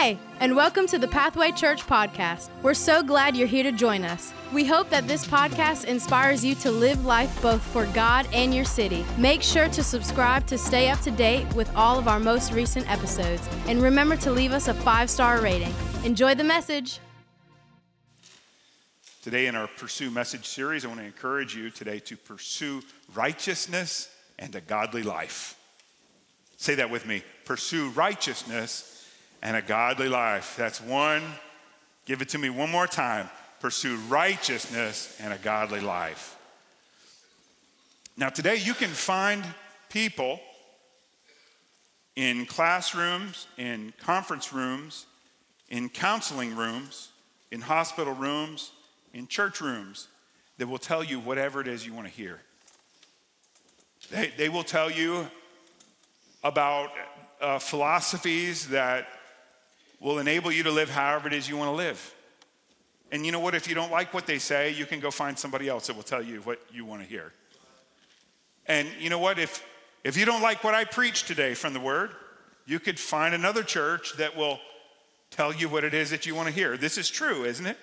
Hey, and welcome to the Pathway Church podcast. We're so glad you're here to join us. We hope that this podcast inspires you to live life both for God and your city. Make sure to subscribe to stay up to date with all of our most recent episodes. And remember to leave us a five star rating. Enjoy the message. Today, in our Pursue Message series, I want to encourage you today to pursue righteousness and a godly life. Say that with me pursue righteousness and a godly life. That's one. Give it to me one more time. Pursue righteousness and a godly life. Now, today you can find people in classrooms, in conference rooms, in counseling rooms, in hospital rooms, in church rooms that will tell you whatever it is you want to hear. They, they will tell you about uh, philosophies that will enable you to live however it is you want to live. And you know what? If you don't like what they say, you can go find somebody else that will tell you what you want to hear. And you know what? If, if you don't like what I preach today from the Word, you could find another church that will tell you what it is that you want to hear. This is true, isn't it?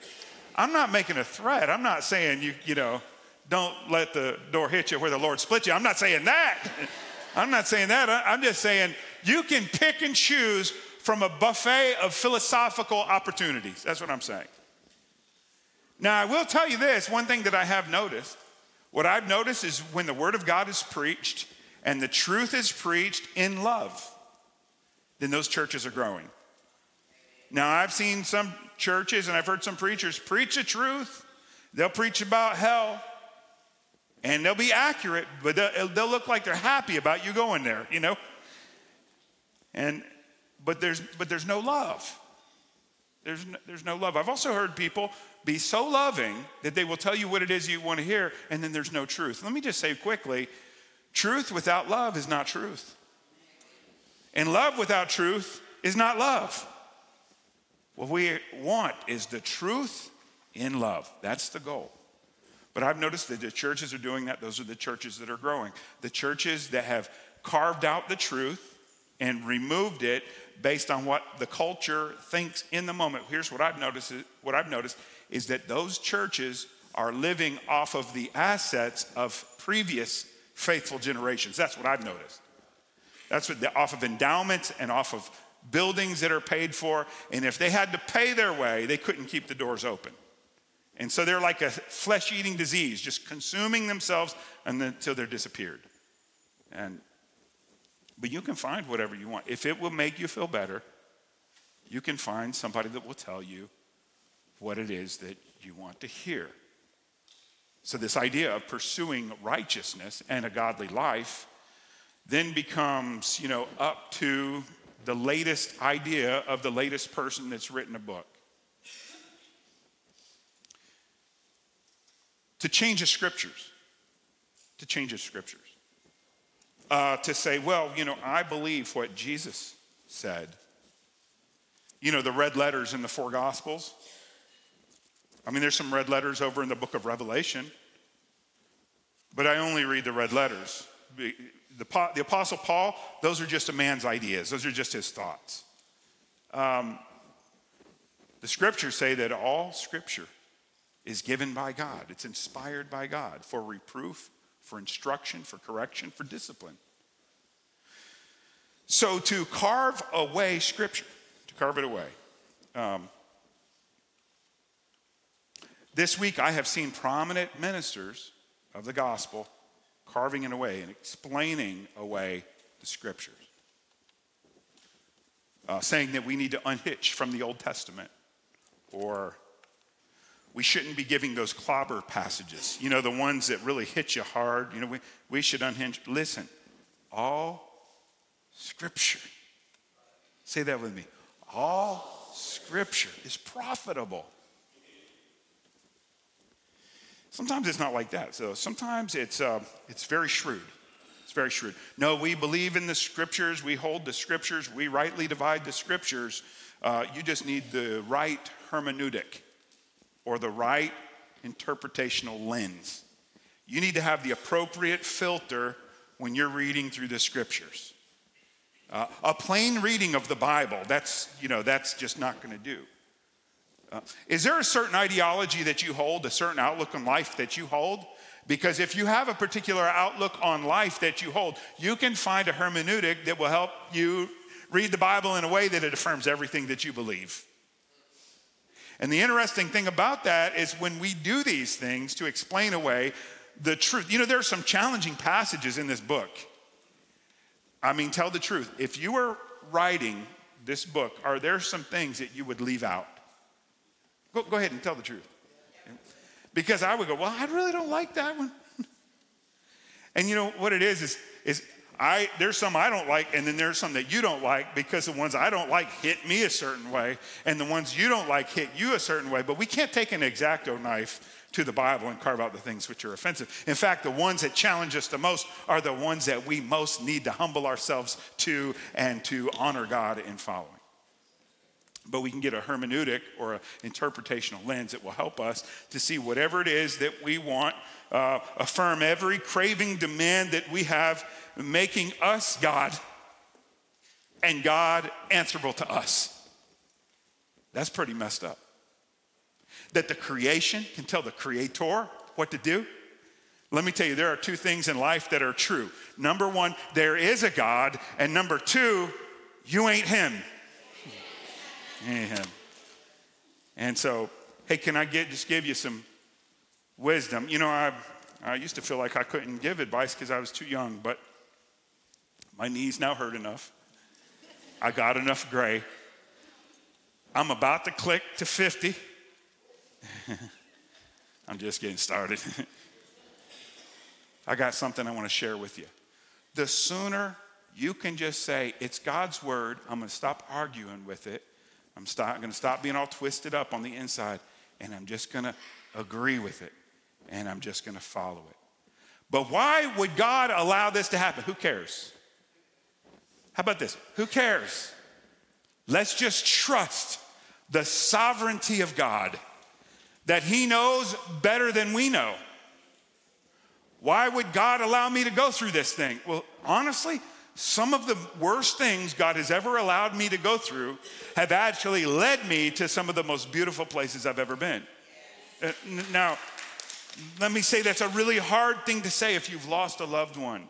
I'm not making a threat. I'm not saying you, you know, don't let the door hit you where the Lord split you. I'm not saying that. I'm not saying that. I'm just saying you can pick and choose from a buffet of philosophical opportunities. That's what I'm saying. Now, I will tell you this one thing that I have noticed. What I've noticed is when the Word of God is preached and the truth is preached in love, then those churches are growing. Now, I've seen some churches and I've heard some preachers preach the truth. They'll preach about hell and they'll be accurate, but they'll, they'll look like they're happy about you going there, you know? And but there's, but there's no love. There's no, there's no love. I've also heard people be so loving that they will tell you what it is you want to hear, and then there's no truth. Let me just say quickly truth without love is not truth. And love without truth is not love. What we want is the truth in love. That's the goal. But I've noticed that the churches are doing that. Those are the churches that are growing. The churches that have carved out the truth and removed it based on what the culture thinks in the moment. Here's what I've noticed what I've noticed is that those churches are living off of the assets of previous faithful generations. That's what I've noticed. That's what off of endowments and off of buildings that are paid for. And if they had to pay their way, they couldn't keep the doors open. And so they're like a flesh eating disease, just consuming themselves until they're disappeared. And but you can find whatever you want. If it will make you feel better, you can find somebody that will tell you what it is that you want to hear. So, this idea of pursuing righteousness and a godly life then becomes, you know, up to the latest idea of the latest person that's written a book. To change the scriptures, to change the scriptures uh, to say, well, you know, I believe what Jesus said. You know, the red letters in the four Gospels. I mean, there's some red letters over in the book of Revelation, but I only read the red letters. The, the Apostle Paul, those are just a man's ideas, those are just his thoughts. Um, the scriptures say that all scripture is given by God, it's inspired by God for reproof, for instruction, for correction, for discipline. So to carve away Scripture, to carve it away. Um, this week I have seen prominent ministers of the gospel carving it away and explaining away the Scriptures. Uh, saying that we need to unhitch from the Old Testament or we shouldn't be giving those clobber passages, you know, the ones that really hit you hard. You know, we, we should unhinge. Listen, all scripture, say that with me, all scripture is profitable. Sometimes it's not like that. So sometimes it's, uh, it's very shrewd. It's very shrewd. No, we believe in the scriptures. We hold the scriptures. We rightly divide the scriptures. Uh, you just need the right hermeneutic or the right interpretational lens. You need to have the appropriate filter when you're reading through the scriptures. Uh, a plain reading of the Bible, that's, you know, that's just not going to do. Uh, is there a certain ideology that you hold, a certain outlook on life that you hold? Because if you have a particular outlook on life that you hold, you can find a hermeneutic that will help you read the Bible in a way that it affirms everything that you believe. And the interesting thing about that is when we do these things to explain away the truth, you know, there are some challenging passages in this book. I mean, tell the truth. If you were writing this book, are there some things that you would leave out? Go, go ahead and tell the truth. Because I would go, well, I really don't like that one. and you know what it is, is, is I, there's some I don't like, and then there's some that you don't like because the ones I don't like hit me a certain way, and the ones you don't like hit you a certain way. But we can't take an exacto knife to the Bible and carve out the things which are offensive. In fact, the ones that challenge us the most are the ones that we most need to humble ourselves to and to honor God in following but we can get a hermeneutic or an interpretational lens that will help us to see whatever it is that we want, uh, affirm every craving demand that we have, making us God and God answerable to us. That's pretty messed up. That the creation can tell the creator what to do. Let me tell you, there are two things in life that are true. Number one, there is a God, and number two, you ain't him. Amen. And so, hey, can I get, just give you some wisdom? You know, I, I used to feel like I couldn't give advice because I was too young, but my knees now hurt enough. I got enough gray. I'm about to click to 50. I'm just getting started. I got something I want to share with you. The sooner you can just say, It's God's word, I'm going to stop arguing with it, I'm going to stop being all twisted up on the inside and I'm just going to agree with it and I'm just going to follow it. But why would God allow this to happen? Who cares? How about this? Who cares? Let's just trust the sovereignty of God that He knows better than we know. Why would God allow me to go through this thing? Well, honestly, some of the worst things God has ever allowed me to go through have actually led me to some of the most beautiful places I've ever been. Uh, now, let me say that's a really hard thing to say if you've lost a loved one.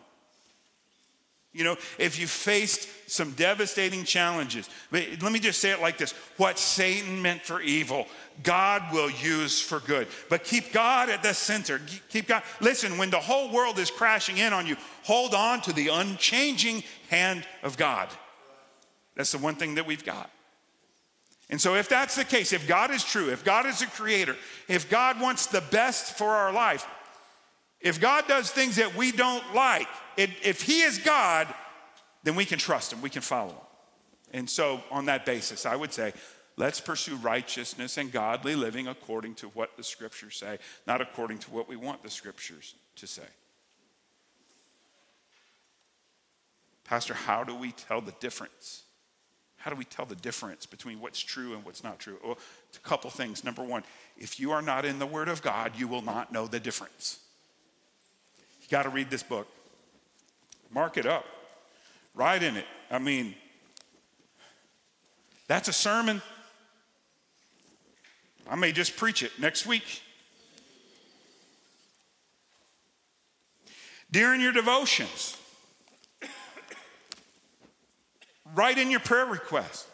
You know, if you faced some devastating challenges, but let me just say it like this what Satan meant for evil, God will use for good. But keep God at the center. Keep God. Listen, when the whole world is crashing in on you, hold on to the unchanging hand of God. That's the one thing that we've got. And so, if that's the case, if God is true, if God is a creator, if God wants the best for our life, if God does things that we don't like, if He is God, then we can trust Him, we can follow Him. And so, on that basis, I would say, let's pursue righteousness and godly living according to what the scriptures say, not according to what we want the scriptures to say. Pastor, how do we tell the difference? How do we tell the difference between what's true and what's not true? Well, it's a couple things. Number one, if you are not in the Word of God, you will not know the difference. You got to read this book. Mark it up. Write in it. I mean, that's a sermon. I may just preach it next week. During your devotions, write in your prayer request.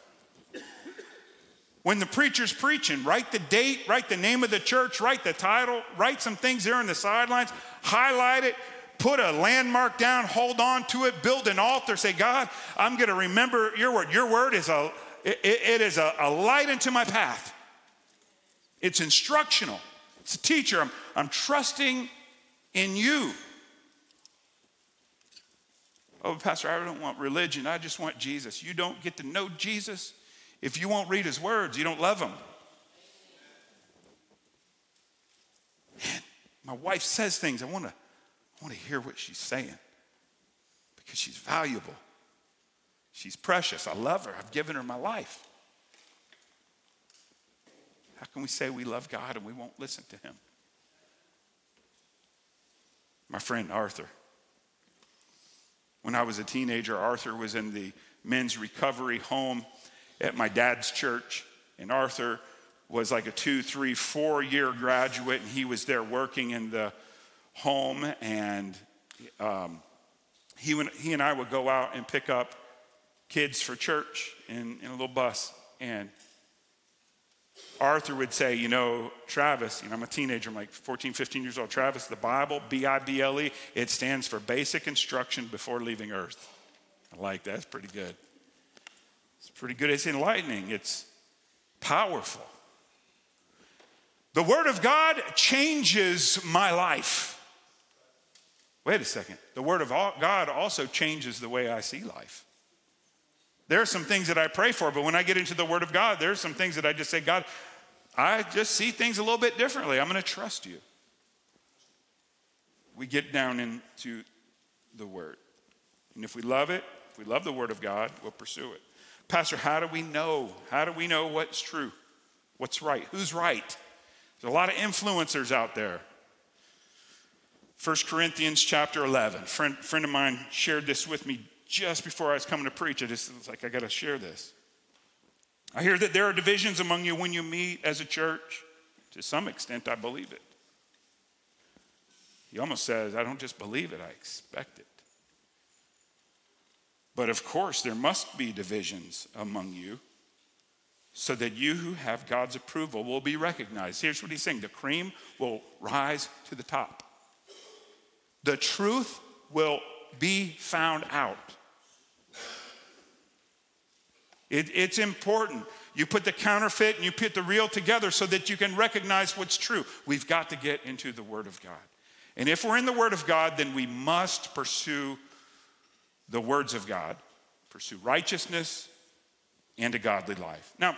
When the preacher's preaching, write the date, write the name of the church, write the title, write some things there on the sidelines, highlight it, put a landmark down, hold on to it, build an altar, say, God, I'm going to remember your word. Your word is a, it, it is a, a light into my path. It's instructional. It's a teacher. I'm, I'm trusting in you. Oh, Pastor, I don't want religion. I just want Jesus. You don't get to know Jesus if you won't read his words, you don't love him. Man, my wife says things. I want to I want to hear what she's saying because she's valuable. She's precious. I love her. I've given her my life. How can we say we love God and we won't listen to him? My friend Arthur. When I was a teenager, Arthur was in the men's recovery home at my dad's church. And Arthur was like a two, three, four year graduate, and he was there working in the home. And um, he, would, he and I would go out and pick up kids for church in, in a little bus. And Arthur would say, You know, Travis, you know, I'm a teenager, I'm like 14, 15 years old. Travis, the Bible, B I B L E, it stands for basic instruction before leaving earth. I like that. It's pretty good. It's pretty good. It's enlightening, it's powerful. The Word of God changes my life. Wait a second. The Word of God also changes the way I see life. There are some things that I pray for, but when I get into the Word of God, there are some things that I just say, God, I just see things a little bit differently. I'm going to trust you. We get down into the Word. And if we love it, if we love the Word of God, we'll pursue it. Pastor, how do we know? How do we know what's true? What's right? Who's right? There's a lot of influencers out there. 1 Corinthians chapter 11. Friend, friend of mine shared this with me just before I was coming to preach. I just was like, I got to share this. I hear that there are divisions among you when you meet as a church. To some extent, I believe it. He almost says, I don't just believe it, I expect it. But of course, there must be divisions among you so that you who have God's approval will be recognized. Here's what he's saying the cream will rise to the top, the truth will be found out. It, it's important. You put the counterfeit and you put the real together so that you can recognize what's true. We've got to get into the Word of God. And if we're in the Word of God, then we must pursue the words of God, pursue righteousness and a godly life. Now,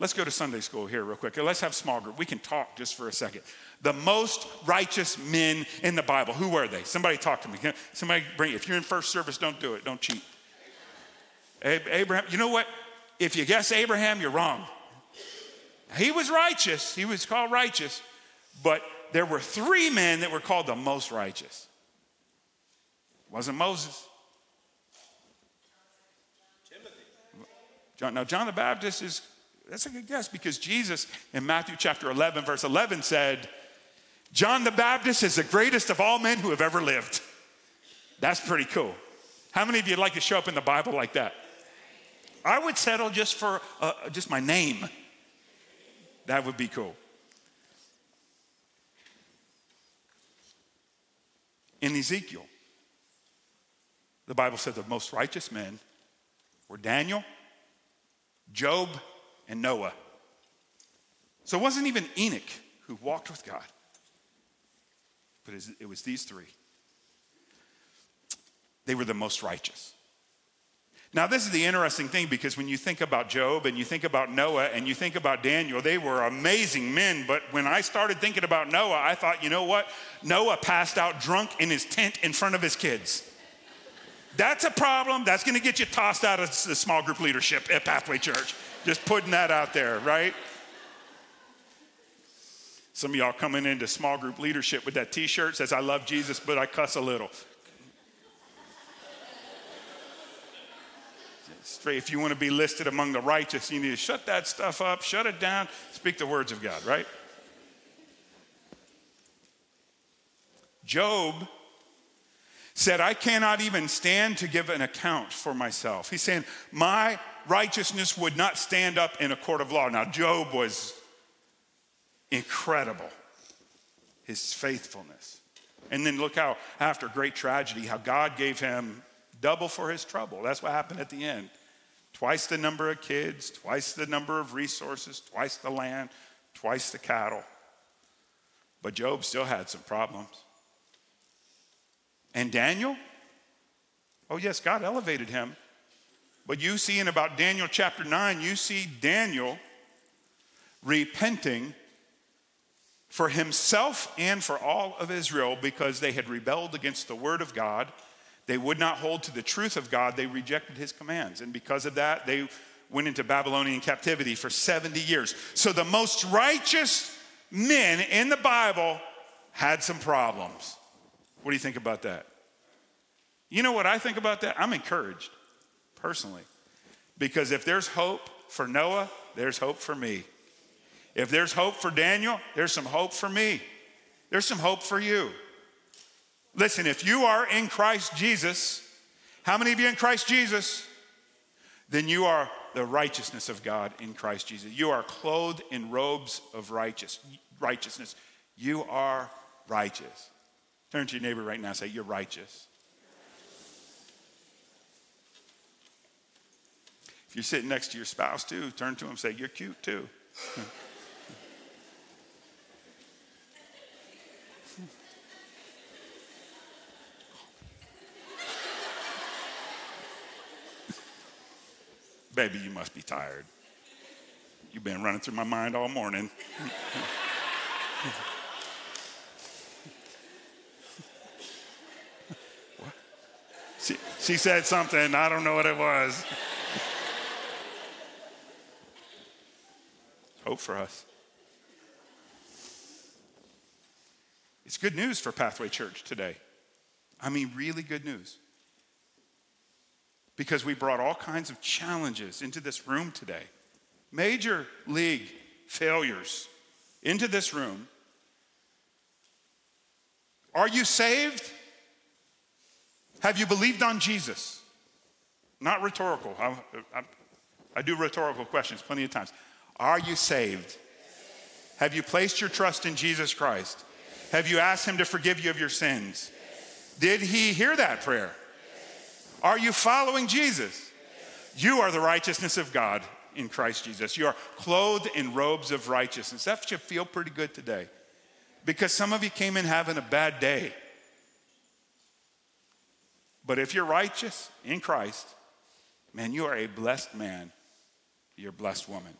let's go to Sunday school here, real quick. Let's have small group. We can talk just for a second. The most righteous men in the Bible, who were they? Somebody talk to me. Somebody bring, if you're in first service, don't do it. Don't cheat. Abraham, you know what? If you guess Abraham, you're wrong. He was righteous, he was called righteous, but there were three men that were called the most righteous. It wasn't Moses. Timothy. John, now, John the Baptist is, that's a good guess because Jesus in Matthew chapter 11, verse 11 said, John the Baptist is the greatest of all men who have ever lived. That's pretty cool. How many of you would like to show up in the Bible like that? I would settle just for uh, just my name. That would be cool. In Ezekiel, the Bible said the most righteous men were Daniel, Job, and Noah. So it wasn't even Enoch who walked with God, but it was these three. They were the most righteous. Now, this is the interesting thing because when you think about Job and you think about Noah and you think about Daniel, they were amazing men. But when I started thinking about Noah, I thought, you know what? Noah passed out drunk in his tent in front of his kids. That's a problem. That's going to get you tossed out of the small group leadership at Pathway Church. Just putting that out there, right? Some of y'all coming into small group leadership with that t shirt says, I love Jesus, but I cuss a little. If you want to be listed among the righteous, you need to shut that stuff up, shut it down, speak the words of God, right? Job said, I cannot even stand to give an account for myself. He's saying, My righteousness would not stand up in a court of law. Now, Job was incredible, his faithfulness. And then look how, after great tragedy, how God gave him double for his trouble. That's what happened at the end. Twice the number of kids, twice the number of resources, twice the land, twice the cattle. But Job still had some problems. And Daniel? Oh, yes, God elevated him. But you see in about Daniel chapter 9, you see Daniel repenting for himself and for all of Israel because they had rebelled against the word of God they would not hold to the truth of God, they rejected his commands. And because of that, they went into Babylonian captivity for 70 years. So the most righteous men in the Bible had some problems. What do you think about that? You know what I think about that? I'm encouraged. personally. Because if there's hope for Noah, there's hope for me. If there's hope for Daniel, there's some hope for me. There's some hope for you. Listen, if you are in Christ Jesus, how many of you in Christ Jesus? Then you are the righteousness of God in Christ Jesus. You are clothed in robes of righteous, righteousness. You are righteous. Turn to your neighbor right now and say, You're righteous. If you're sitting next to your spouse too, turn to him and say, You're cute too. Baby, you must be tired. You've been running through my mind all morning. she, she said something, I don't know what it was. Hope for us. It's good news for Pathway Church today. I mean, really good news because we brought all kinds of challenges into this room today. Major league failures into this room. Are you saved? Have you believed on Jesus? Not rhetorical. I, I, I do rhetorical questions plenty of times. Are you saved? Have you placed your trust in Jesus Christ? Have you asked Him to forgive you of your sins? Did He hear that prayer? Are you following Jesus? You are the righteousness of God in Christ Jesus. You are clothed in robes of righteousness. That should feel pretty good today because some of you came in having a bad day. But if you're righteous in Christ, man, you are a blessed man. You're a blessed woman.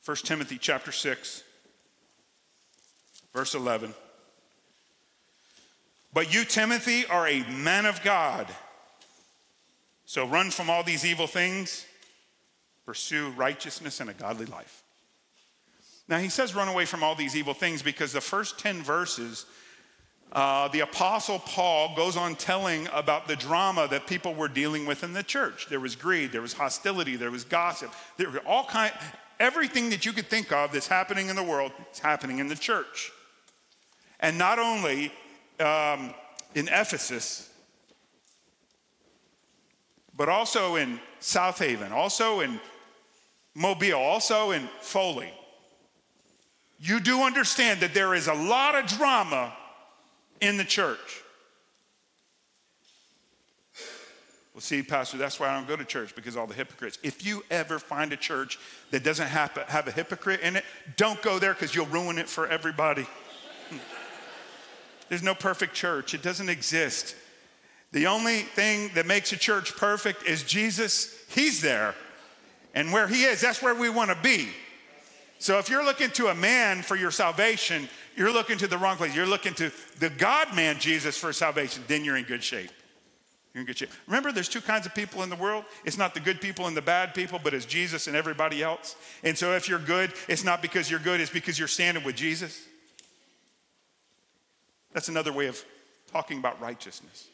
First Timothy chapter 6, verse 11. But you, Timothy, are a man of God. So run from all these evil things, pursue righteousness and a godly life. Now, he says run away from all these evil things because the first 10 verses, uh, the Apostle Paul goes on telling about the drama that people were dealing with in the church. There was greed, there was hostility, there was gossip, there were all kind, everything that you could think of that's happening in the world is happening in the church. And not only um, in Ephesus, but also in Southaven, also in Mobile, also in Foley. You do understand that there is a lot of drama in the church. Well, see, Pastor, that's why I don't go to church because all the hypocrites. If you ever find a church that doesn't have, have a hypocrite in it, don't go there because you'll ruin it for everybody. There's no perfect church, it doesn't exist. The only thing that makes a church perfect is Jesus. He's there. And where He is, that's where we want to be. So if you're looking to a man for your salvation, you're looking to the wrong place. You're looking to the God man, Jesus, for salvation, then you're in good shape. You're in good shape. Remember, there's two kinds of people in the world. It's not the good people and the bad people, but it's Jesus and everybody else. And so if you're good, it's not because you're good, it's because you're standing with Jesus. That's another way of talking about righteousness.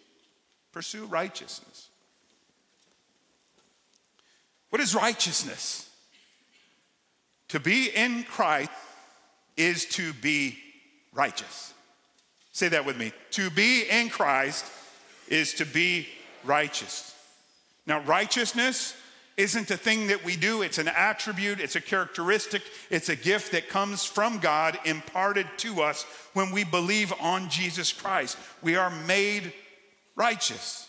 Pursue righteousness. What is righteousness? To be in Christ is to be righteous. Say that with me. To be in Christ is to be righteous. Now, righteousness isn't a thing that we do, it's an attribute, it's a characteristic, it's a gift that comes from God imparted to us when we believe on Jesus Christ. We are made righteous.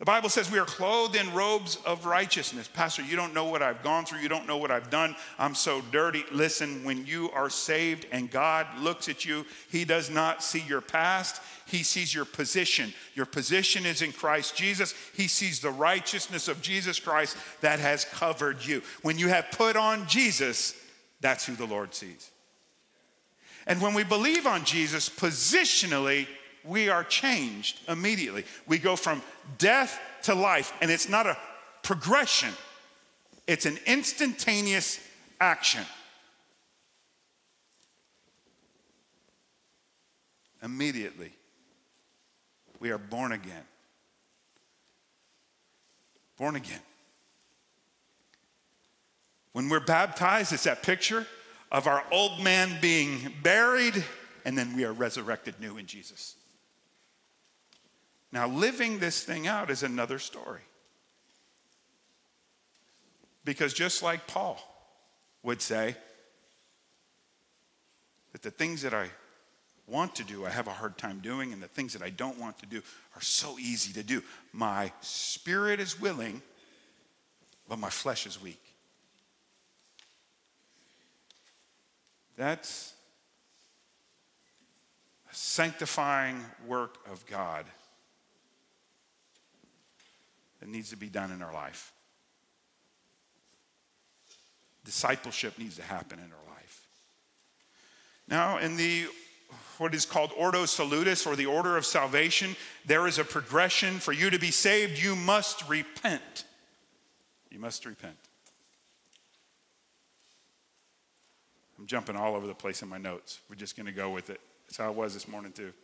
The Bible says we are clothed in robes of righteousness. Pastor, you don't know what I've gone through. You don't know what I've done. I'm so dirty. Listen, when you are saved and God looks at you, He does not see your past. He sees your position. Your position is in Christ Jesus. He sees the righteousness of Jesus Christ that has covered you. When you have put on Jesus, that's who the Lord sees. And when we believe on Jesus positionally, we are changed immediately. We go from death to life, and it's not a progression, it's an instantaneous action. immediately, we are born again. Born again. When we're baptized, it's that picture of our old man being buried, and then we are resurrected new in Jesus. Now, living this thing out is another story. Because just like Paul would say, that the things that I want to do, I have a hard time doing, and the things that I don't want to do are so easy to do. My spirit is willing, but my flesh is weak. That's a sanctifying work of God that needs to be done in our life. Discipleship needs to happen in our life. Now, in the what is called Ordo Salutis or the order of salvation, there is a progression. For you to be saved, you must repent. You must repent. I'm jumping all over the place in my notes. We're just going to go with it. That's how it was this morning, too.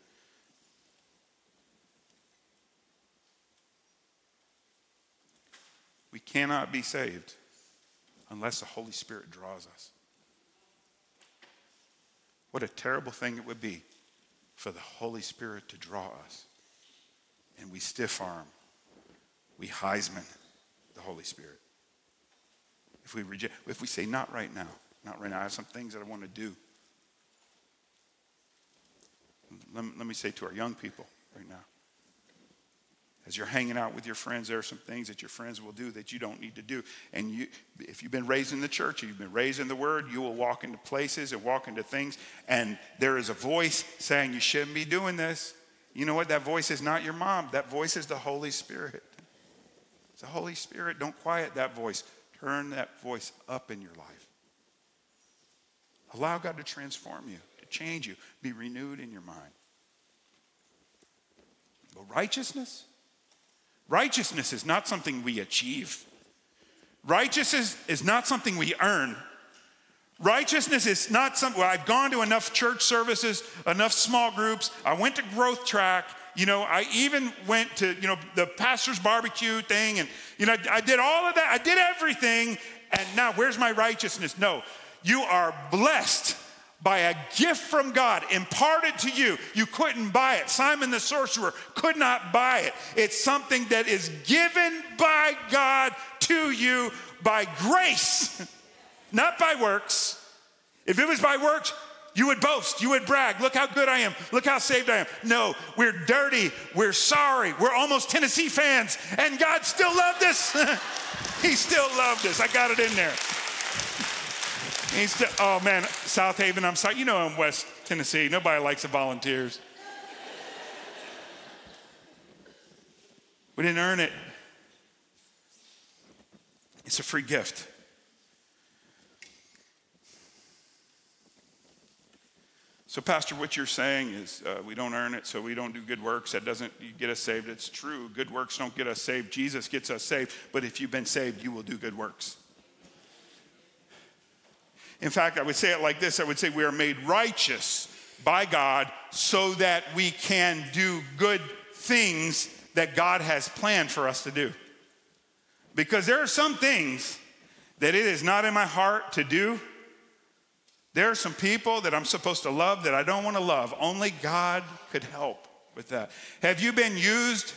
We cannot be saved unless the Holy Spirit draws us. What a terrible thing it would be for the Holy Spirit to draw us. And we stiff arm, we Heisman the Holy Spirit. If we reject, if we say, not right now, not right now, I have some things that I want to do. Let, let me say to our young people right now as you're hanging out with your friends, there are some things that your friends will do that you don't need to do. And you, if you've been raised in the church, you've been raised in the Word, you will walk into places and walk into things, and there is a voice saying you shouldn't be doing this. You know what? That voice is not your mom. That voice is the Holy Spirit. It's the Holy Spirit. Don't quiet that voice. Turn that voice up in your life. Allow God to transform you, to change you, be renewed in your mind. But righteousness, Righteousness is not something we achieve. Righteousness is not something we earn. Righteousness is not something, well, I've gone to enough church services, enough small groups. I went to Growth Track. You know, I even went to, you know, the pastor's barbecue thing. And, you know, I did all of that. I did everything. And now where's my righteousness? No, you are blessed by a gift from God imparted to you. You couldn't buy it. Simon the sorcerer could not buy it. It's something that is given by God to you by grace, not by works. If it was by works, you would boast, you would brag. Look how good I am. Look how saved I am. No, we're dirty. We're sorry. We're almost Tennessee fans, and God still loved us. he still loved us. I got it in there. Oh man, Southaven, I'm sorry. You know I'm West Tennessee. Nobody likes the volunteers. We didn't earn it. It's a free gift. So, Pastor, what you're saying is uh, we don't earn it, so we don't do good works. That doesn't get us saved. It's true. Good works don't get us saved. Jesus gets us saved. But if you've been saved, you will do good works. In fact, I would say it like this I would say we are made righteous by God so that we can do good things that God has planned for us to do. Because there are some things that it is not in my heart to do. There are some people that I'm supposed to love that I don't want to love. Only God could help with that. Have you been used?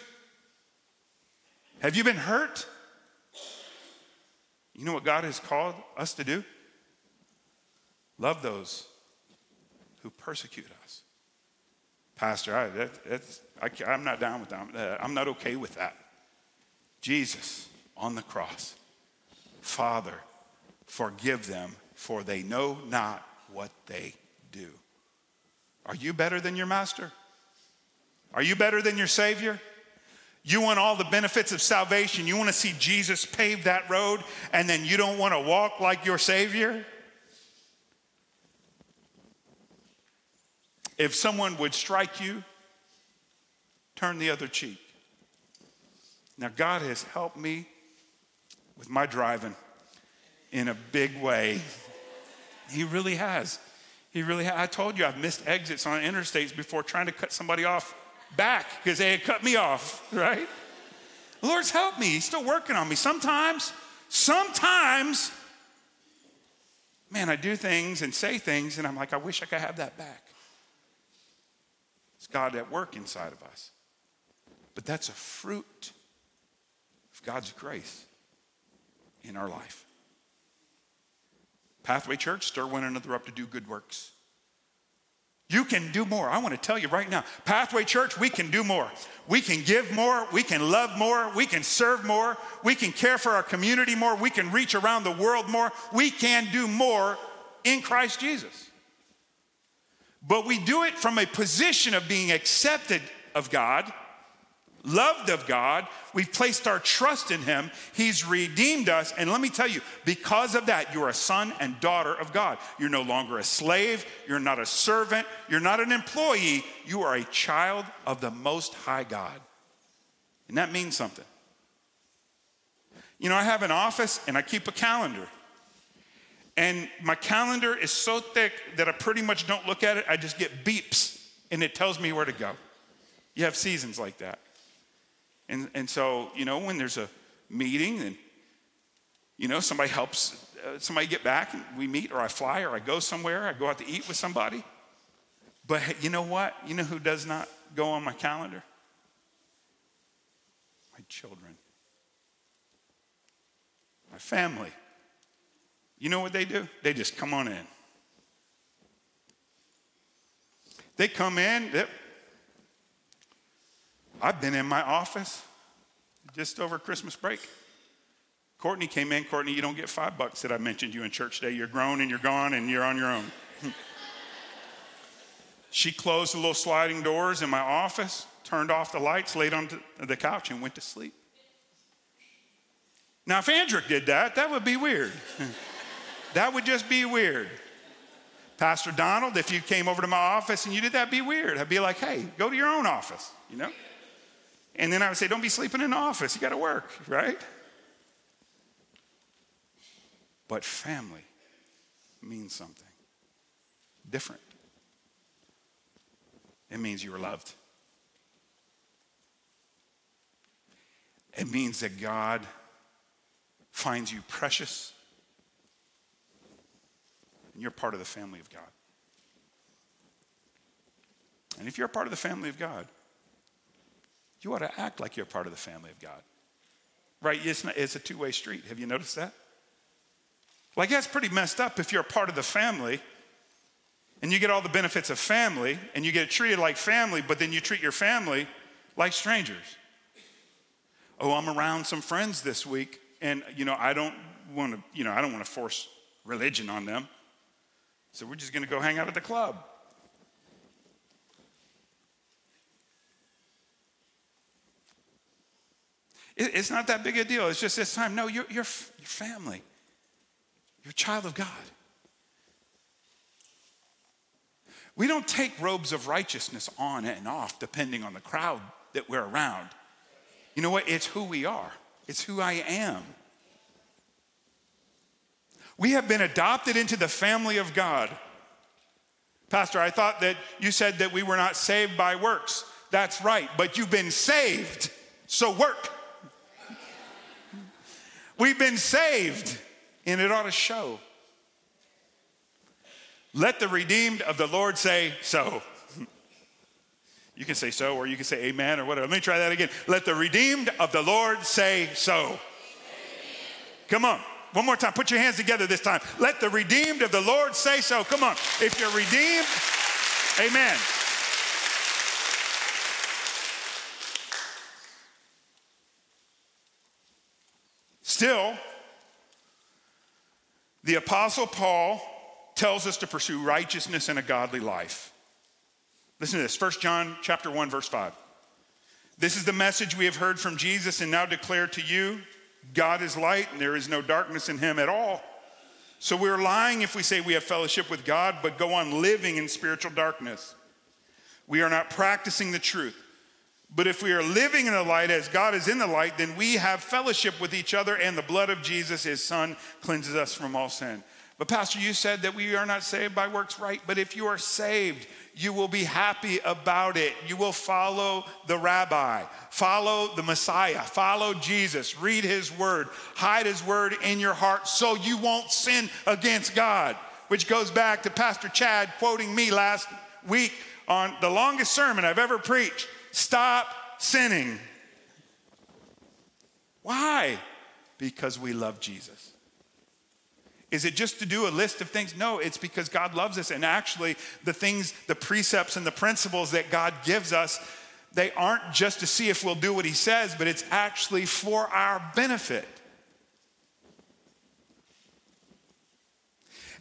Have you been hurt? You know what God has called us to do? Love those who persecute us. Pastor, I, that, I, I'm not down with that. I'm not okay with that. Jesus on the cross. Father, forgive them, for they know not what they do. Are you better than your master? Are you better than your Savior? You want all the benefits of salvation. You want to see Jesus pave that road, and then you don't want to walk like your Savior? If someone would strike you, turn the other cheek. Now, God has helped me with my driving in a big way. He really has. He really, I told you I've missed exits on interstates before trying to cut somebody off back because they had cut me off, right? The Lord's helped me. He's still working on me. Sometimes, sometimes, man, I do things and say things and I'm like, I wish I could have that back. God at work inside of us. But that's a fruit of God's grace in our life. Pathway Church, stir one another up to do good works. You can do more. I want to tell you right now, Pathway Church, we can do more. We can give more. We can love more. We can serve more. We can care for our community more. We can reach around the world more. We can do more in Christ Jesus. But we do it from a position of being accepted of God loved of God. We've placed our trust in Him. He's redeemed us. And let me tell you, because of that, you're a son and daughter of God. You're no longer a slave. You're not a servant. You're not an employee. You are a child of the Most High God. And that means something. You know, I have an office and I keep a calendar. And my calendar is so thick that I pretty much don't look at it. I just get beeps and it tells me where to go. You have seasons like that. And, and so, you know, when there's a meeting and, you know, somebody helps uh, somebody get back and we meet, or I fly, or I go somewhere, I go out to eat with somebody. But you know what? You know who does not go on my calendar? My children, my family. You know what they do? They just come on in. They come in, I've been in my office just over Christmas break. Courtney came in. Courtney, you don't get five bucks that I mentioned you in church today. You're grown and you're gone and you're on your own. she closed the little sliding doors in my office, turned off the lights, laid on the couch, and went to sleep. Now, if Andrick did that, that would be weird. that would just be weird. Pastor Donald, if you came over to my office and you did that, be weird. I'd be like, hey, go to your own office, you know? And then I would say, don't be sleeping in the office. You got to work, right? But family means something different. It means you are loved. It means that God finds you precious and you're part of the family of God. And if you're a part of the family of God, you ought to act like you're part of the family of God. Right? It's, not, it's a two way street. Have you noticed that? Like, that's pretty messed up if you're a part of the family and you get all the benefits of family and you get treated like family, but then you treat your family like strangers. Oh, I'm around some friends this week and, you know, I don't want to, you know, I don't want to force religion on them. So we're just going to go hang out at the club. It's not that big a deal. It's just this time. No, you're, you're, you're family. You're a child of God. We don't take robes of righteousness on and off depending on the crowd that we're around. You know what? It's who we are, it's who I am. We have been adopted into the family of God. Pastor, I thought that you said that we were not saved by works. That's right, but you've been saved, so work. We've been saved, and it ought to show. Let the redeemed of the Lord say so. You can say so, or you can say amen, or whatever. Let me try that again. Let the redeemed of the Lord say so. Amen. Come on. One more time. Put your hands together this time. Let the redeemed of the Lord say so. Come on. If you're redeemed, amen. Still, the Apostle Paul tells us to pursue righteousness and a godly life. Listen to this 1 John chapter 1 verse 5. This is the message we have heard from Jesus and now declare to you God is light and there is no darkness in him at all. So we're lying if we say we have fellowship with God but go on living in spiritual darkness. We are not practicing the truth. But if we are living in the light as God is in the light, then we have fellowship with each other, and the blood of Jesus, his son, cleanses us from all sin. But, Pastor, you said that we are not saved by works, right? But if you are saved, you will be happy about it. You will follow the rabbi, follow the Messiah, follow Jesus, read his word, hide his word in your heart so you won't sin against God. Which goes back to Pastor Chad quoting me last week on the longest sermon I've ever preached stop sinning. Why? Because we love Jesus. Is it just to do a list of things? No, it's because God loves us. And actually, the things, the precepts, and the principles that God gives us, they aren't just to see if we'll do what He says, but it's actually for our benefit.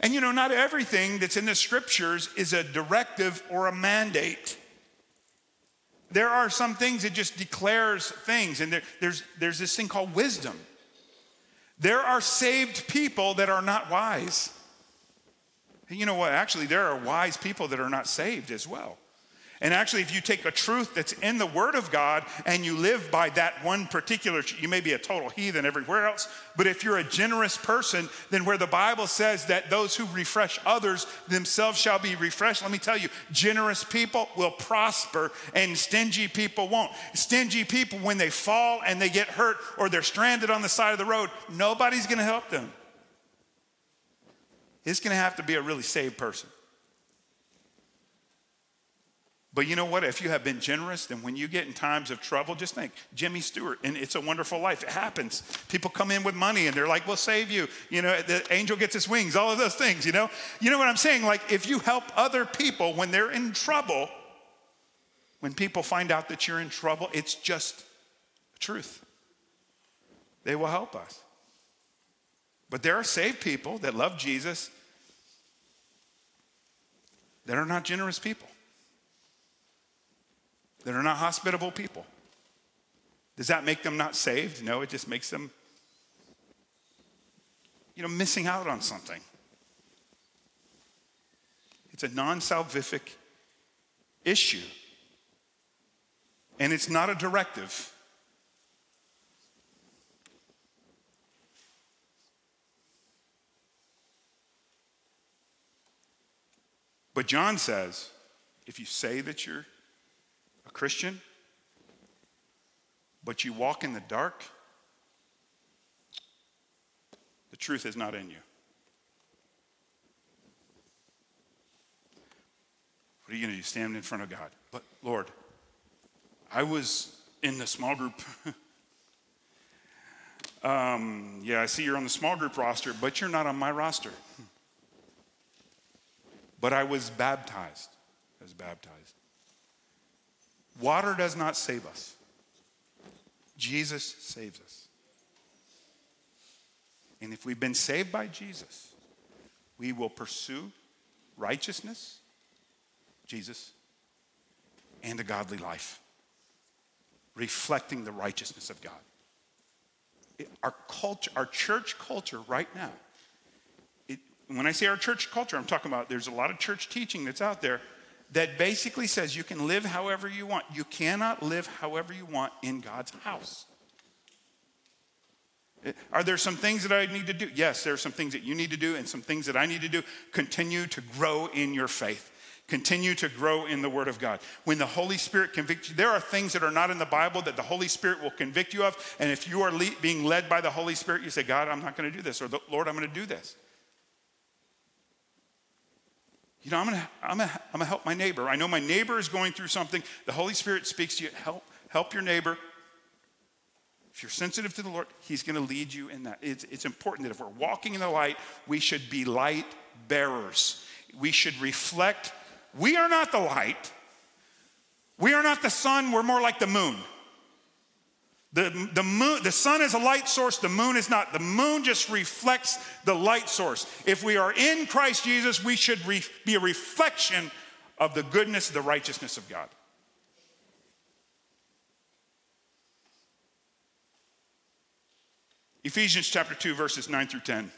And you know, not everything that's in the scriptures is a directive or a mandate. There are some things that just declares things, and there, there's, there's this thing called wisdom. There are saved people that are not wise. You know what? Actually, there are wise people that are not saved as well. And actually, if you take a truth that's in the Word of God and you live by that one particular, you may be a total heathen everywhere else, but if you're a generous person, then where the Bible says that those who refresh others themselves shall be refreshed, let me tell you, generous people will prosper and stingy people won't. Stingy people, when they fall and they get hurt or they're stranded on the side of the road, nobody's gonna help them. It's gonna have to be a really saved person. But you know what? If you have been generous, then when you get in times of trouble, just think Jimmy Stewart and It's a Wonderful Life. It happens. People come in with money and they're like, we'll save you. You know, the angel gets his wings, all of those things, you know? You know what I'm saying? Like, if you help other people when they're in trouble, when people find out that you're in trouble, it's just truth. They will help us. But there are saved people that love Jesus that are not generous people that are not hospitable people. Does that make them not saved? No, it just makes them, you know, missing out on something. It's a non salvific issue. And it's not a directive. But John says if you say that you're Christian, but you walk in the dark, the truth is not in you. What are you going to do? Stand in front of God. But Lord, I was in the small group. um, yeah, I see you're on the small group roster, but you're not on my roster. But I was baptized. I was baptized. Water does not save us, Jesus saves us. And if we've been saved by Jesus, we will pursue righteousness, Jesus, and a godly life, reflecting the righteousness of God. Our culture, our church culture right now, it, when I say our church culture, I'm talking about there's a lot of church teaching that's out there that basically says you can live however you want. You cannot live however you want in God's house. Eh, are there some things that I need to do? Yes, there are some things that you need to do and some things that I need to do. Continue to grow in your faith. Continue to grow in the Word of God. When the Holy Spirit convicts you, there are things that are not in the Bible that the Holy Spirit will convict you of. And if you are le- being led by the Holy Spirit, you say, God, I'm not going to do this, or Lord, I'm going to do this. You know, I'm gonna, I'm, gonna, I'm gonna help my neighbor. I know my neighbor is going through something. The Holy Spirit speaks to you. Help, help your neighbor. If you're sensitive to the Lord, He's gonna lead you in that. It's, it's important that if we're walking in the light, we should be light bearers. We should reflect. We are not the light. We are not the sun. We're more like the moon. The, the, moon, the sun is a light source, the moon is not. The moon just reflects the light source. If we are in Christ Jesus, we should re, be a reflection of the goodness, the righteousness of God. Ephesians chapter 2, verses 9 through 10.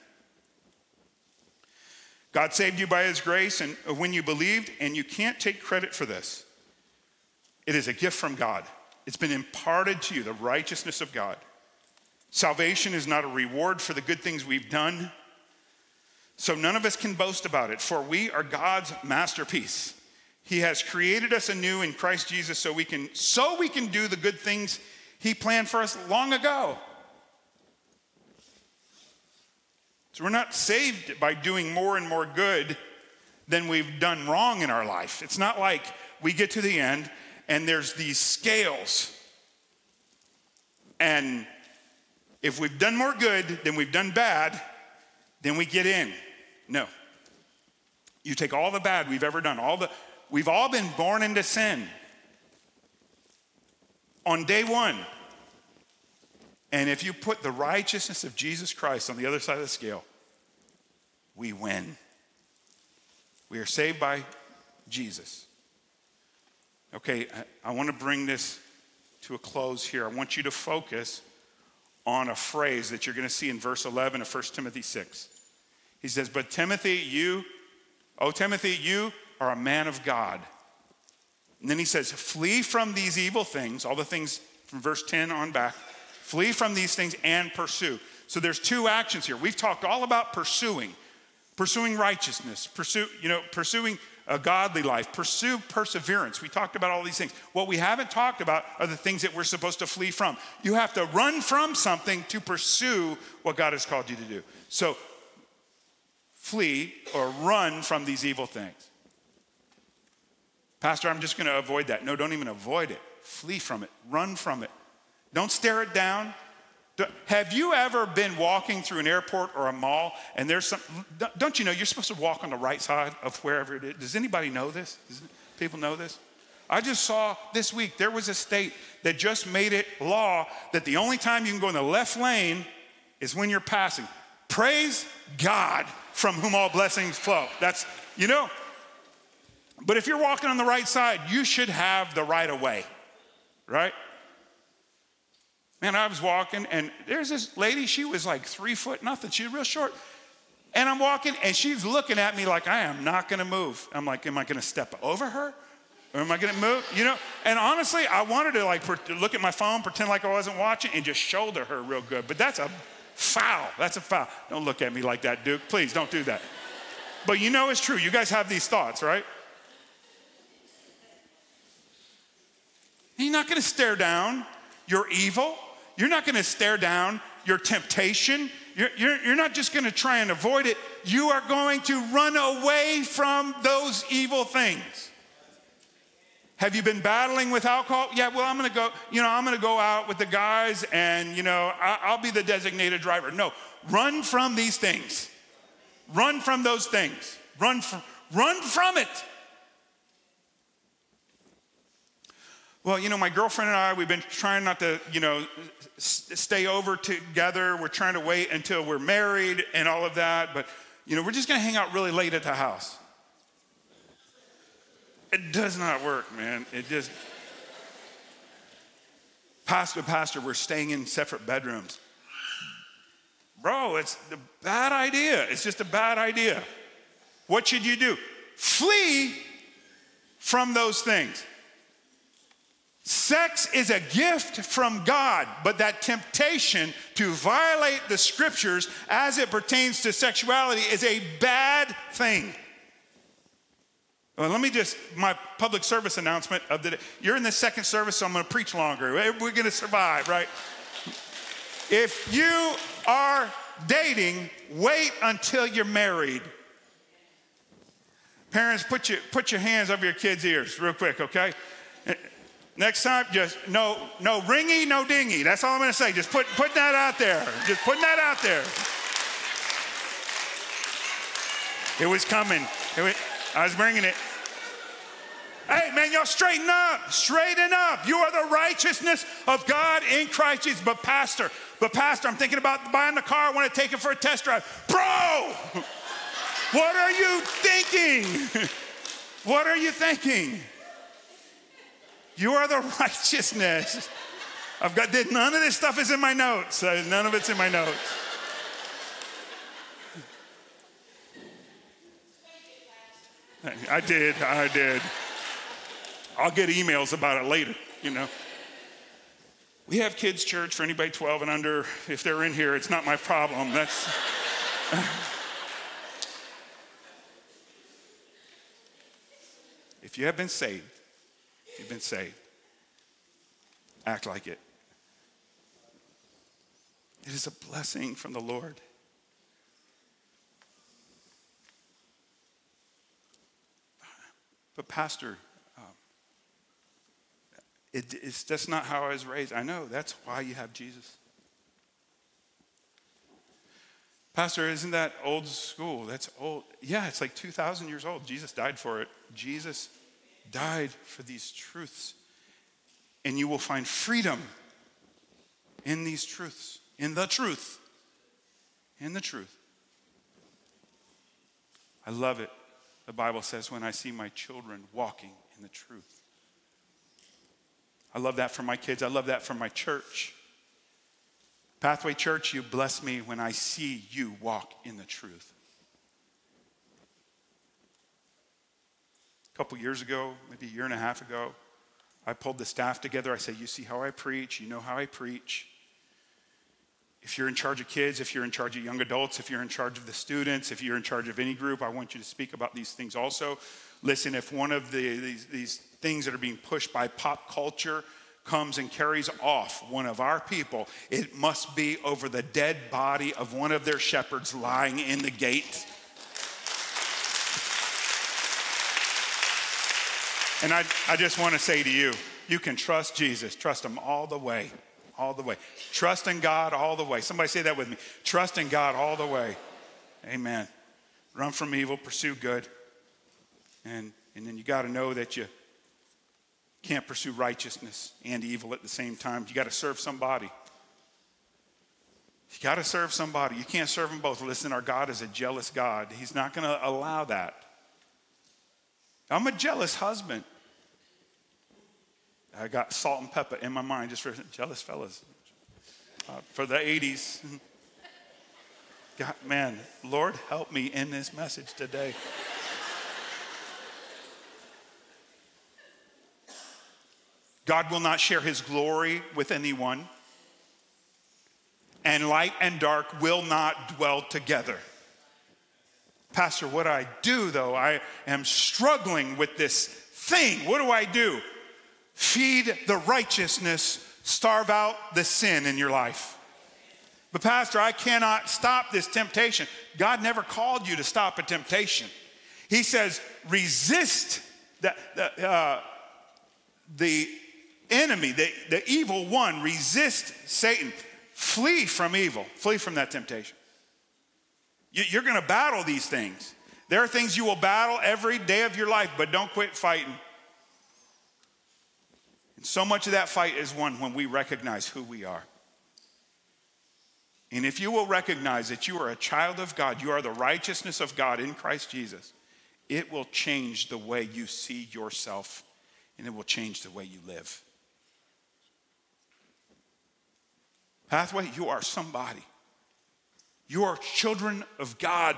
God saved you by his grace and when you believed, and you can't take credit for this. It is a gift from God. It's been imparted to you, the righteousness of God. Salvation is not a reward for the good things we've done. So none of us can boast about it, for we are God's masterpiece. He has created us anew in Christ Jesus so we can so we can do the good things he planned for us long ago. So we're not saved by doing more and more good than we've done wrong in our life. It's not like we get to the end and there's these scales. And if we've done more good than we've done bad, then we get in. No. You take all the bad we've ever done, all the we've all been born into sin. On day 1, and if you put the righteousness of Jesus Christ on the other side of the scale, we win. We are saved by Jesus. Okay, I, I want to bring this to a close here. I want you to focus on a phrase that you're going to see in verse 11 of 1 Timothy 6. He says, But Timothy, you, oh, Timothy, you are a man of God. And then he says, Flee from these evil things, all the things from verse 10 on back Flee from these things and pursue. So there's two actions here. We've talked all about pursuing, pursuing righteousness, pursue, you know, pursuing a godly life, pursue perseverance. We talked about all these things. What we haven't talked about are the things that we're supposed to flee from. You have to run from something to pursue what God has called you to do. So flee or run from these evil things. Pastor, I'm just going to avoid that. No, don't even avoid it. Flee from it, run from it. Don't stare it down. Have you ever been walking through an airport or a mall and there's some, don't you know you're supposed to walk on the right side of wherever it is? Does anybody know this? Does people know this? I just saw this week there was a state that just made it law that the only time you can go in the left lane is when you're passing. Praise God from whom all blessings flow. That's, you know. But if you're walking on the right side, you should have the right of way, right? Man, I was walking, and there's this lady, she was like three foot nothing. She was real short. And I'm walking, and she's looking at me like, I am not gonna move. I'm like, am I gonna step over her? Or am I gonna move? You know? And honestly, I wanted to like look at my phone, pretend like I wasn't watching, and just shoulder her real good. But that's a foul. That's a foul. Don't look at me like that, Duke. Please don't do that. But you know it's true. You guys have these thoughts, right? You're not gonna stare down. You're evil. You're not going to stare down your temptation. You're, you're, you're not just going to try and avoid it. You are going to run away from those evil things. Have you been battling with alcohol? Yeah, well, I'm to go, you know, I'm to go out with the guys and, you know, I, will be the designated driver. No, run from these things. Run from those things. Run run from it. Well, you know, my girlfriend and I, we've been trying not to, you know, stay over together. We're trying to wait until we're married and all of that. But, you know, we're just going to hang out really late at the house. It does not work, man. It just. Pastor, pastor, we're staying in separate bedrooms. Bro, it's a bad idea. It's just a bad idea. What should you do? Flee from those things. Sex is a gift from God, but that temptation to violate the scriptures as it pertains to sexuality is a bad thing. Well, let me just, my public service announcement of the day. You're in the second service, so I'm going to preach longer. We're going to survive, right? If you are dating, wait until you're married. Parents, put your, put your hands over your kids' ears real quick, okay? Next time, just no, no ringy, no dingy. That's all I'm gonna say. Just put, put that out there. Just putting that out there. It was coming. It was, I was bringing it. Hey, man, y'all straighten up. Straighten up. You are the righteousness of God in Christ Jesus. But, Pastor, but, Pastor, I'm thinking about buying the car. I want to take it for a test drive. Bro, what are you thinking? what are you thinking? You are the righteousness. I've got none of this stuff is in my notes. Uh, none of it's in my notes. I did. I did. I'll get emails about it later, you know. We have kids' church for anybody 12 and under. If they're in here, it's not my problem. That's. if you have been saved, you've been saved. Act like it. It is a blessing from the Lord. But, Pastor, um, it, it's, that's not how I was raised. I know, that's why you have Jesus. Pastor, isn't that old school? That's old. Yeah, it's like 2,000 years old. Jesus died for it. Jesus died for these truths. And you will find freedom in these truths, in the truth. In the truth. I love it. The Bible says, when I see my children walking in the truth. I love that for my kids. I love that for my church. Pathway Church, you bless me when I see you walk in the truth. A couple years ago, maybe a year and a half ago, I pulled the staff together. I said, You see how I preach, you know how I preach. If you're in charge of kids, if you're in charge of young adults, if you're in charge of the students, if you're in charge of any group, I want you to speak about these things also. Listen, if one of the, these, these things that are being pushed by pop culture, comes and carries off one of our people, it must be over the dead body of one of their shepherds lying in the gate. And I, I just want to say to you, you can trust Jesus. Trust him all the way, all the way. Trust in God all the way. Somebody say that with me. Trust in God all the way. Amen. Run from evil, pursue good. And, and then you got to know that you can't pursue righteousness and evil at the same time. You got to serve somebody. You got to serve somebody. You can't serve them both. Listen, our God is a jealous God. He's not going to allow that. I'm a jealous husband. I got salt and pepper in my mind just for jealous fellas. Uh, for the 80s. God, man, Lord, help me in this message today. God will not share his glory with anyone, and light and dark will not dwell together. Pastor, what do I do though, I am struggling with this thing. What do I do? Feed the righteousness, starve out the sin in your life. But, Pastor, I cannot stop this temptation. God never called you to stop a temptation. He says, resist the, the, uh, the enemy, the, the evil one, resist Satan. Flee from evil, flee from that temptation. You're going to battle these things. There are things you will battle every day of your life, but don't quit fighting. So much of that fight is won when we recognize who we are. And if you will recognize that you are a child of God, you are the righteousness of God in Christ Jesus, it will change the way you see yourself and it will change the way you live. Pathway, you are somebody. You are children of God.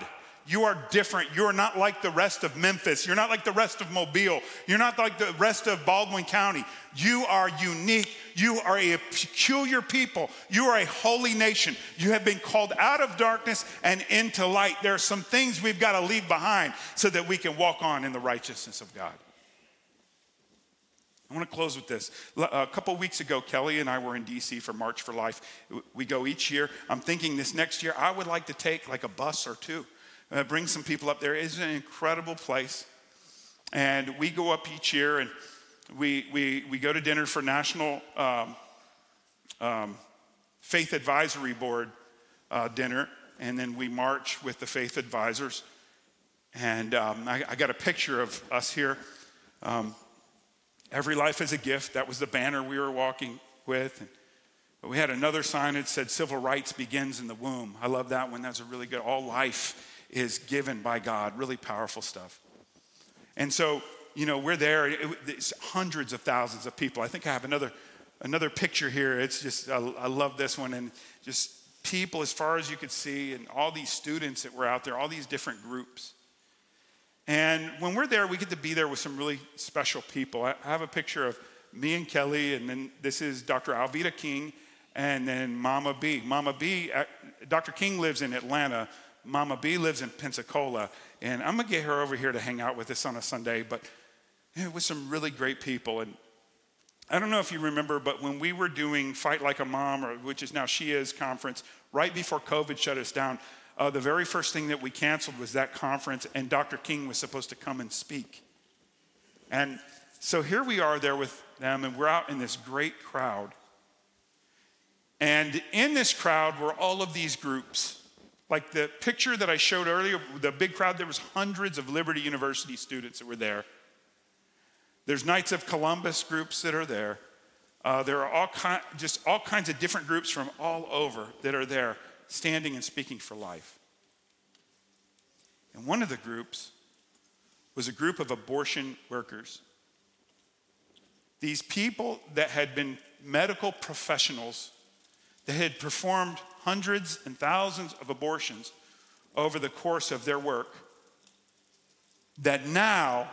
You are different. You are not like the rest of Memphis. You're not like the rest of Mobile. You're not like the rest of Baldwin County. You are unique. You are a peculiar people. You are a holy nation. You have been called out of darkness and into light. There are some things we've got to leave behind so that we can walk on in the righteousness of God. I want to close with this. Uh, a couple weeks ago, Kelly and I were in DC for March for Life. We go each year. I'm thinking this next year, I would like to take like a bus or two, uh, bring some people up there. It's an incredible place. And we go up each year and we, we, we go to dinner for National um, um, Faith Advisory Board uh, dinner. And then we march with the faith advisors. And um, I, I, got a picture of us here. Um, Every life is a gift. That was the banner we were walking with. But we had another sign that said civil rights begins in the womb. I love that one. That's a really good. All life is given by God. Really powerful stuff. And so, you know, we're there. It's hundreds of thousands of people. I think I have another another picture here. It's just I, I love this one and just people as far as you could see and all these students that were out there, all these different groups. And when we're there, we get to be there with some really special people. I have a picture of me and Kelly, and then this is Dr. Alveda King, and then Mama B. Mama B, uh, Dr. King lives in Atlanta. Mama B lives in Pensacola. And I'm to get her over here to hang out with us on a Sunday. But with some really great people. And I don't know if you remember, but when we were doing Fight Like a Mom, or which is now She Is conference, right before COVID shut us down, uh, the very first thing that we canceled was that conference, and Dr. King was supposed to come and speak. And so here we are there with them, and we're out in this great crowd. And in this crowd were all of these groups. Like the picture that I showed earlier, the big crowd, there was hundreds of Liberty University students that were there. There's Knights of Columbus groups that are there. Uh, there are all kind, just all kinds of different groups from all over that are there standing and speaking for life. And one of the groups was a group of abortion workers. These people that had been medical professionals that had performed hundreds and thousands of abortions over the course of their work, that now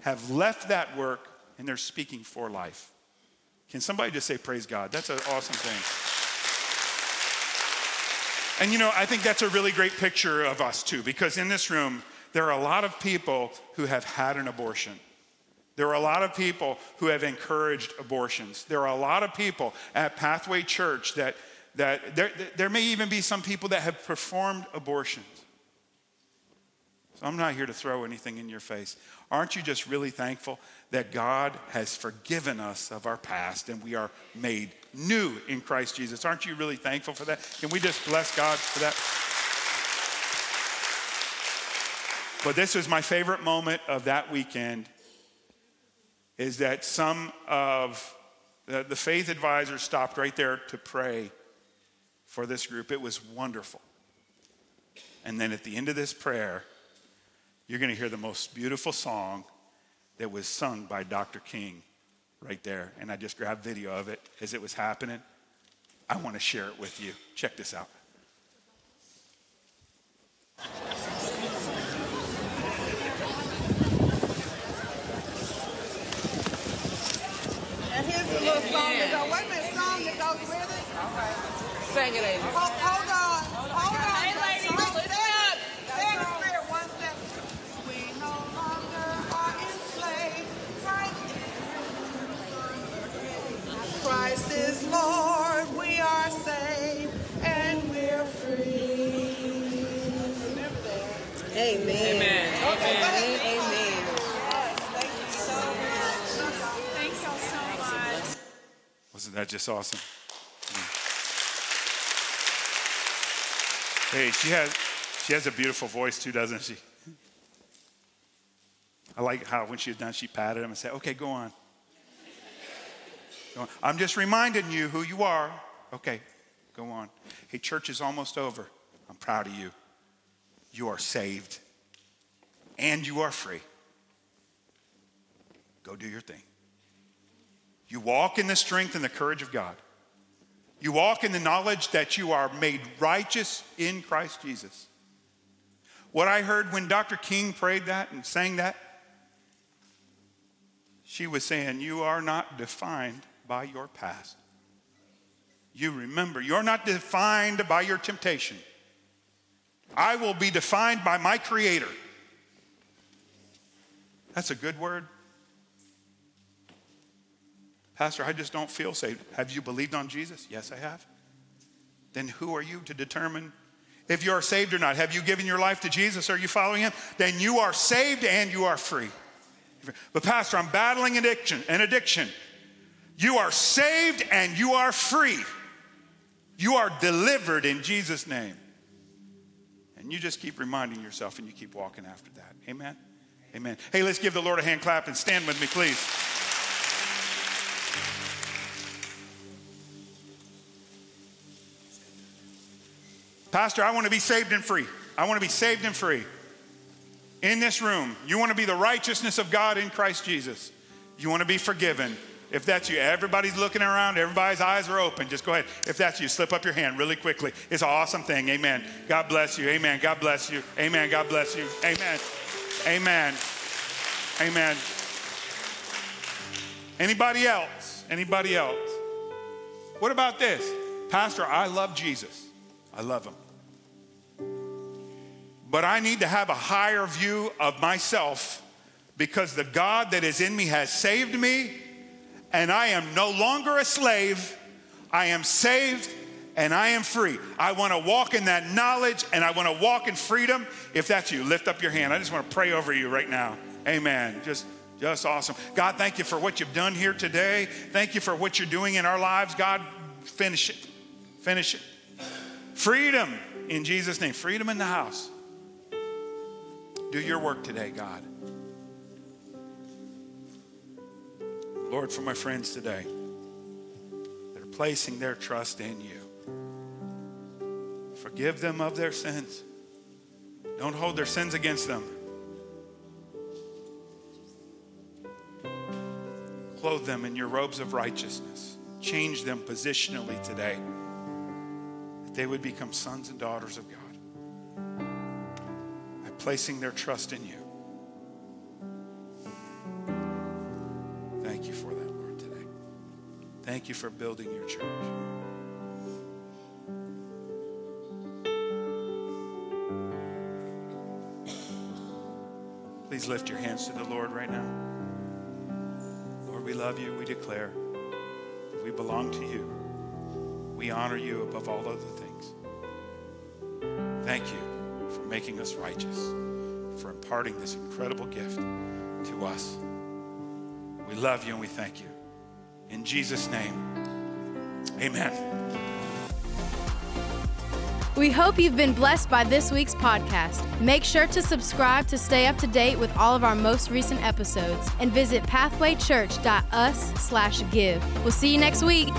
have left that work and they're speaking for life. Can somebody just say, Praise God? That's an awesome thing. And you know, I think that's a really great picture of us too, because in this room, there are a lot of people who have had an abortion. There are a lot of people who have encouraged abortions. There are a lot of people at Pathway Church that, that there, there may even be some people that have performed abortions. So I'm not here to throw anything in your face. Aren't you just really thankful that God has forgiven us of our past and we are made new in Christ Jesus? Aren't you really thankful for that? Can we just bless God for that? But this was my favorite moment of that weekend is that some of the, faith advisors stopped right there to pray for this group. It was wonderful. And then at the end of this prayer, you're going to hear the most beautiful song that was sung by Dr. King right there. And I just grabbed video of it as it was happening. I want to share it with you. Check this out. Little song that goes, wait a minute, song that goes with it. Okay. Sing it, Amy. Hold, hold on, hold on. Hey, ladies, listen up. Stay in the spirit one step. We no longer are enslaved. Christ is Lord. Wasn't that just awesome? Hey, she has, she has a beautiful voice too, doesn't she? I like how when she was done, she patted him and said, Okay, go on. Go on. I'm just reminding you who you are. Okay, go on. Hey, church is almost over. I'm proud of you. You are saved and you are free. Go do your thing. You walk in the strength and the courage of God. You walk in the knowledge that you are made righteous in Christ Jesus. What I heard when Dr. King prayed that and sang that, she was saying, You are not defined by your past. You remember, you're not defined by your temptation. I will be defined by my Creator. That's a good word. Pastor, I just don't feel saved. Have you believed on Jesus? Yes, I have. Then who are you to determine if you are saved or not? Have you given your life to Jesus? Are you following him? Then you are saved and you are free. But, Pastor, I'm battling addiction, an addiction. You are saved and you are free. You are delivered in Jesus' name. And you just keep reminding yourself and you keep walking after that. Amen? Amen. Hey, let's give the Lord a hand clap and stand with me, please. Pastor, I want to be saved and free. I want to be saved and free. In this room, you want to be the righteousness of God in Christ Jesus. You want to be forgiven. If that's you, everybody's looking around, everybody's eyes are open. Just go ahead. If that's you, slip up your hand really quickly. It's an awesome thing. Amen. God bless you. Amen. God bless you. Amen. God bless you. Amen. Amen. Amen. Anybody else? Anybody else? What about this? Pastor, I love Jesus. I love him. But I need to have a higher view of myself because the God that is in me has saved me, and I am no longer a slave. I am saved and I am free. I want to walk in that knowledge and I want to walk in freedom. If that's you, lift up your hand. I just want to pray over you right now. Amen. Just just awesome. God, thank you for what you've done here today. Thank you for what you're doing in our lives. God, finish it. Finish it. Freedom in Jesus' name. Freedom in the house. Do your work today, God. Lord, for my friends today that are placing their trust in you, forgive them of their sins. Don't hold their sins against them. Clothe them in your robes of righteousness. Change them positionally today that they would become sons and daughters of God placing their trust in you. Thank you for that, Lord, today. Thank you for building your church. Please lift your hands to the Lord right now. Lord, we love you. We declare that we belong to you. We honor you above all other things. Thank you making us righteous, for imparting this incredible gift to us. We love you and we thank you. In Jesus' name, amen. We hope you've been blessed by this week's podcast. Make sure to subscribe to stay up to date with all of our most recent episodes and visit pathwaychurch.us/give. We'll see you next week.